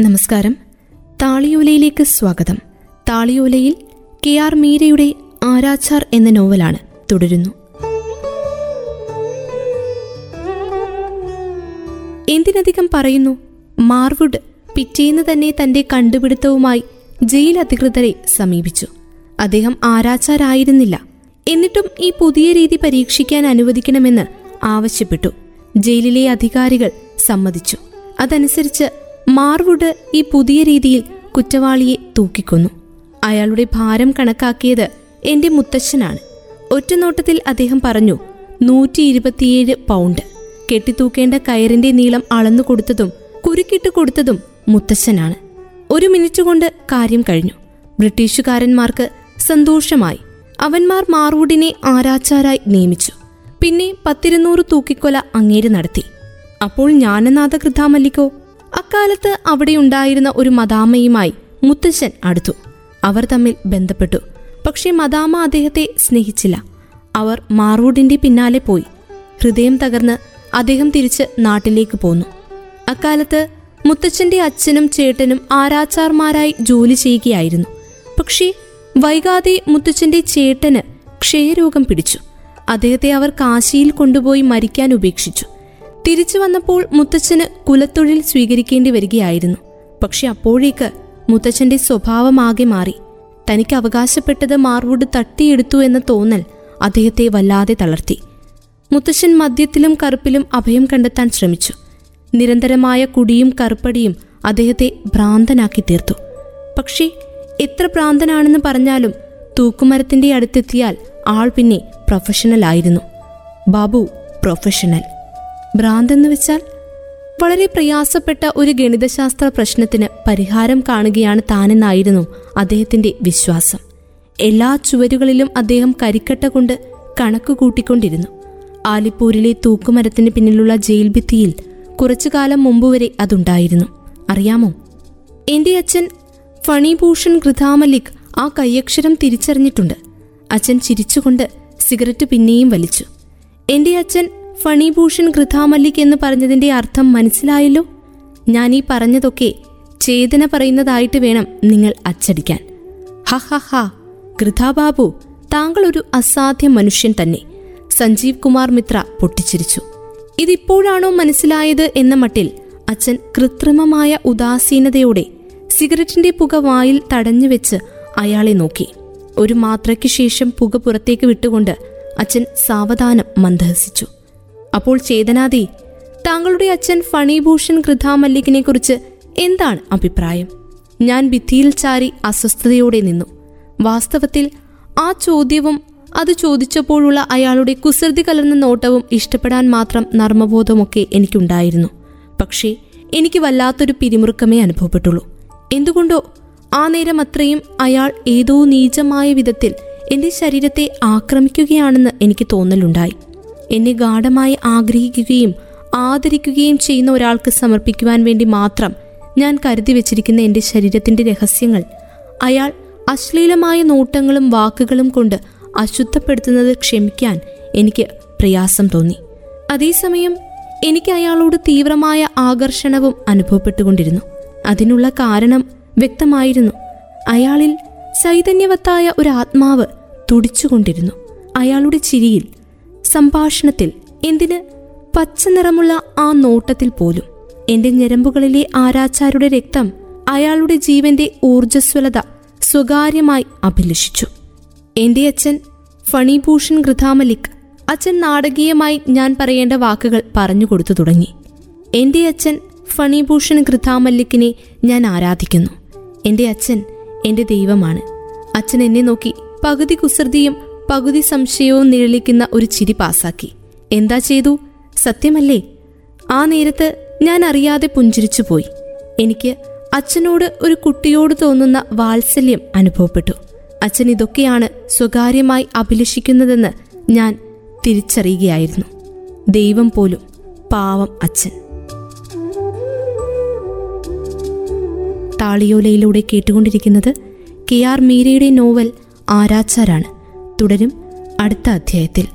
നമസ്കാരം. താളിയോലയിലേക്ക് സ്വാഗതം. താളിയോലയിൽ കെ ആർ മീരയുടെ ആരാച്ചാർ എന്ന നോവലാണ് തുടരുന്നു. എന്തിനധികം പറയുന്നു? മാർവുഡ് പിറ്റേന്ന് തന്നെ തന്റെ കണ്ടുപിടുത്തവുമായി ജയിൽ അധികൃതരെ സമീപിച്ചു. അദ്ദേഹം ആരാച്ചാരായിരുന്നില്ല. എന്നിട്ടും ഈ പുതിയ രീതി പരീക്ഷിക്കാൻ അനുവദിക്കണമെന്ന് ആവശ്യപ്പെട്ടു. ജയിലിലെ അധികാരികൾ സമ്മതിച്ചു. അതനുസരിച്ച് മാർവുഡ് ഈ പുതിയ രീതിയിൽ കുറ്റവാളിയെ തൂക്കിക്കൊന്നു. അയാളുടെ ഭാരം കണക്കാക്കിയത് എന്റെ മുത്തശ്ശനാണ്. ഒറ്റനോട്ടത്തിൽ അദ്ദേഹം പറഞ്ഞു നൂറ്റി ഇരുപത്തിയേഴ് പൗണ്ട്. കെട്ടിത്തൂക്കേണ്ട കയറിന്റെ നീളം അളന്നു കൊടുത്തതും കുരുക്കിട്ട് കൊടുത്തതും മുത്തശ്ശനാണ്. ഒരു മിനിറ്റ് കൊണ്ട് കാര്യം കഴിഞ്ഞു. ബ്രിട്ടീഷുകാരന്മാർക്ക് സന്തോഷമായി. അവന്മാർ മാർവുഡിനെ ആരാച്ചാരായി നിയമിച്ചു. പിന്നെ പത്തിരുന്നൂറ് തൂക്കിക്കൊല അങ്ങേര് നടത്തി. അപ്പോൾ ജ്ഞാനനാഥ കൃതാമല്ലിക്കോ അക്കാലത്ത് അവിടെയുണ്ടായിരുന്ന ഒരു മദാമയുമായി മുത്തശ്ശൻ അടുത്തു. അവർ തമ്മിൽ ബന്ധപ്പെട്ടു. പക്ഷേ മദാമ അദ്ദേഹത്തെ സ്നേഹിച്ചില്ല. അവർ മാറൂഡിന്റെ പിന്നാലെ പോയി. ഹൃദയം തകർന്ന് അദ്ദേഹം തിരിച്ച് നാട്ടിലേക്ക് പോന്നു. അക്കാലത്ത് മുത്തച്ഛന്റെ അച്ഛനും ചേട്ടനും ആരാച്ചാർമാരായി ജോലി ചെയ്യുകയായിരുന്നു. പക്ഷേ വൈകാതെ മുത്തച്ഛന്റെ ചേട്ടന് ക്ഷയരോഗം പിടിച്ചു. അദ്ദേഹത്തെ അവർ കാശിയിൽ കൊണ്ടുപോയി മരിക്കാൻ ഉപേക്ഷിച്ചു. തിരിച്ചു വന്നപ്പോൾ മുത്തച്ഛന് കുലത്തൊഴിൽ സ്വീകരിക്കേണ്ടി വരികയായിരുന്നു. പക്ഷെ അപ്പോഴേക്ക് മുത്തച്ഛന്റെ സ്വഭാവമാകെ മാറി. തനിക്ക് അവകാശപ്പെട്ടത് മാർവുഡ് തട്ടിയെടുത്തു എന്ന തോന്നൽ അദ്ദേഹത്തെ വല്ലാതെ തളർത്തി. മുത്തശ്ശൻ മദ്യത്തിലും കറുപ്പിലും അഭയം കണ്ടെത്താൻ ശ്രമിച്ചു. നിരന്തരമായ കുടിയും കറുപ്പടിയും അദ്ദേഹത്തെ ഭ്രാന്തനാക്കി തീർത്തു. പക്ഷേ എത്ര ഭ്രാന്തനാണെന്ന് പറഞ്ഞാലും തൂക്കുമരത്തിന്റെ അടുത്തെത്തിയാൽ ആൾ പിന്നെ പ്രൊഫഷണൽ ആയിരുന്നു. ബാബു പ്രൊഫഷണൽ ഭ്രാന്തെന്ന് വെച്ചാൽ വളരെ പ്രയാസപ്പെട്ട ഒരു ഗണിതശാസ്ത്ര പ്രശ്നത്തിന് പരിഹാരം കാണുകയാണ് താനെന്നായിരുന്നു അദ്ദേഹത്തിന്റെ വിശ്വാസം. എല്ലാ ചുവരുകളിലും അദ്ദേഹം കരിക്കട്ട കൊണ്ട് കണക്ക് കൂട്ടിക്കൊണ്ടിരുന്നു. ആലിപ്പൂരിലെ തൂക്കുമരത്തിന് പിന്നിലുള്ള ജയിൽ ഭിത്തിയിൽ കുറച്ചു കാലം മുമ്പ് വരെ അതുണ്ടായിരുന്നു. അറിയാമോ? എന്റെ അച്ഛൻ ഫണിഭൂഷൺ ഗൃഥാമല്ലിക് ആ കയ്യക്ഷരം തിരിച്ചറിഞ്ഞിട്ടുണ്ട്. അച്ഛൻ ചിരിച്ചുകൊണ്ട് സിഗരറ്റ് പിന്നെയും വലിച്ചു. എന്റെ അച്ഛൻ ഫണിഭൂഷൺ ഗൃഥാമല്ലിക് എന്ന് പറഞ്ഞതിന്റെ അർത്ഥം മനസ്സിലായല്ലോ? ഞാൻ ഈ പറഞ്ഞതൊക്കെ ചേതന പറയുന്നതായിട്ട് വേണം നിങ്ങൾ അച്ചടിക്കാൻ. ഹ ഹ ഹ. ഗൃഥാബാബു താങ്കൾ ഒരു അസാധ്യ മനുഷ്യൻ തന്നെ. സഞ്ജീവ് കുമാർ മിത്ര പൊട്ടിച്ചിരിച്ചു. ഇതിപ്പോഴാണോ മനസ്സിലായത് എന്ന മട്ടിൽ അച്ഛൻ കൃത്രിമമായ ഉദാസീനതയോടെ സിഗരറ്റിന്റെ പുക വായിൽ തടഞ്ഞു വെച്ച് അയാളെ നോക്കി. ഒരു മാത്രയ്ക്ക് ശേഷം പുക പുറത്തേക്ക് വിട്ടുകൊണ്ട് അച്ഛൻ സാവധാനം മന്ദഹസിച്ചു. അപ്പോൾ ചേതനാദി താങ്കളുടെ അച്ഛൻ ഫണിഭൂഷൺ കൃതാമല്ലിക്കിനെ കുറിച്ച് എന്താണ് അഭിപ്രായം? ഞാൻ ഭിത്തിയിൽ ചാരി അസ്വസ്ഥതയോടെ നിന്നു. വാസ്തവത്തിൽ ആ ചോദ്യവും അത് ചോദിച്ചപ്പോഴുള്ള അയാളുടെ കുസൃതി കലർന്ന നോട്ടവും ഇഷ്ടപ്പെടാൻ മാത്രം നർമ്മബോധമൊക്കെ എനിക്കുണ്ടായിരുന്നു. പക്ഷേ എനിക്ക് വല്ലാത്തൊരു പിരിമുറുക്കമേ അനുഭവപ്പെട്ടുള്ളൂ. എന്തുകൊണ്ടോ ആ നേരം അത്രയും അയാൾ ഏതോ നീചമായ വിധത്തിൽ എന്റെ ശരീരത്തെ ആക്രമിക്കുകയാണെന്ന് എനിക്ക് തോന്നലുണ്ടായി. എന്നെ ഗാഠമായി ആഗ്രഹിക്കുകയും ആദരിക്കുകയും ചെയ്യുന്ന ഒരാൾക്ക് സമർപ്പിക്കുവാൻ വേണ്ടി മാത്രം ഞാൻ കരുതി വെച്ചിരിക്കുന്ന എന്റെ ശരീരത്തിന്റെ രഹസ്യങ്ങൾ. അയാൾ അശ്ലീലമായ നോട്ടങ്ങളും വാക്കുകളും കൊണ്ട് അശുദ്ധപ്പെടുത്തുന്നത് ക്ഷമിക്കാൻ എനിക്ക് പ്രയാസം തോന്നി. അതേസമയം എനിക്ക് അയാളോട് തീവ്രമായ ആകർഷണവും അനുഭവപ്പെട്ടുകൊണ്ടിരുന്നു. അതിനുള്ള കാരണം വ്യക്തമായിരുന്നു. അയാളിൽ ചൈതന്യവത്തായ ഒരു ആത്മാവ് തുടിച്ചുകൊണ്ടിരുന്നു. അയാളുടെ ചിരിയിൽ സംഭാഷണത്തിൽ എന്തിന് പച്ച നിറമുള്ള ആ നോട്ടത്തിൽ പോലും എന്റെ ഞരമ്പുകളിലെ ആരാച്ചാരുടെ രക്തം അയാളുടെ ജീവന്റെ ഊർജസ്വലത സ്വകാര്യമായി അഭിലഷിച്ചു. എന്റെ അച്ഛൻ ഫണിഭൂഷൺ ഗൃഥാമലിക് അച്ഛൻ നാടകീയമായി ഞാൻ പറയേണ്ട വാക്കുകൾ പറഞ്ഞു കൊടുത്തു തുടങ്ങി. എന്റെ അച്ഛൻ ഫണിഭൂഷൺ ഗൃഥാമല്ലിക്കിനെ ഞാൻ ആരാധിക്കുന്നു. എന്റെ അച്ഛൻ എന്റെ ദൈവമാണ്. അച്ഛൻ എന്നെ നോക്കി പകുതി കുസൃതിയും പകുതി സംശയവും നിഴലിക്കുന്ന ഒരു ചിരി പാസാക്കി. എന്താ ചെയ്തു? സത്യമല്ലേ? ആ നേരത്ത് ഞാൻ അറിയാതെ പുഞ്ചിരിച്ചു പോയി എനിക്ക് അച്ഛനോട് ഒരു കുട്ടിയോട് തോന്നുന്ന വാത്സല്യം അനുഭവപ്പെട്ടു. അച്ഛൻ ഇതൊക്കെയാണ് സ്വകാര്യമായി അഭിലഷിക്കുന്നതെന്ന് ഞാൻ തിരിച്ചറിയുകയായിരുന്നു. ദൈവം പോലും പാവം അച്ഛൻ. താളിയോലയിലൂടെ കേട്ടുകൊണ്ടിരിക്കുന്നത് കെ ആർ മീരയുടെ നോവൽ ആരാച്ചാരാണ്. തുടരും അടുത്ത അധ്യായത്തിൽ.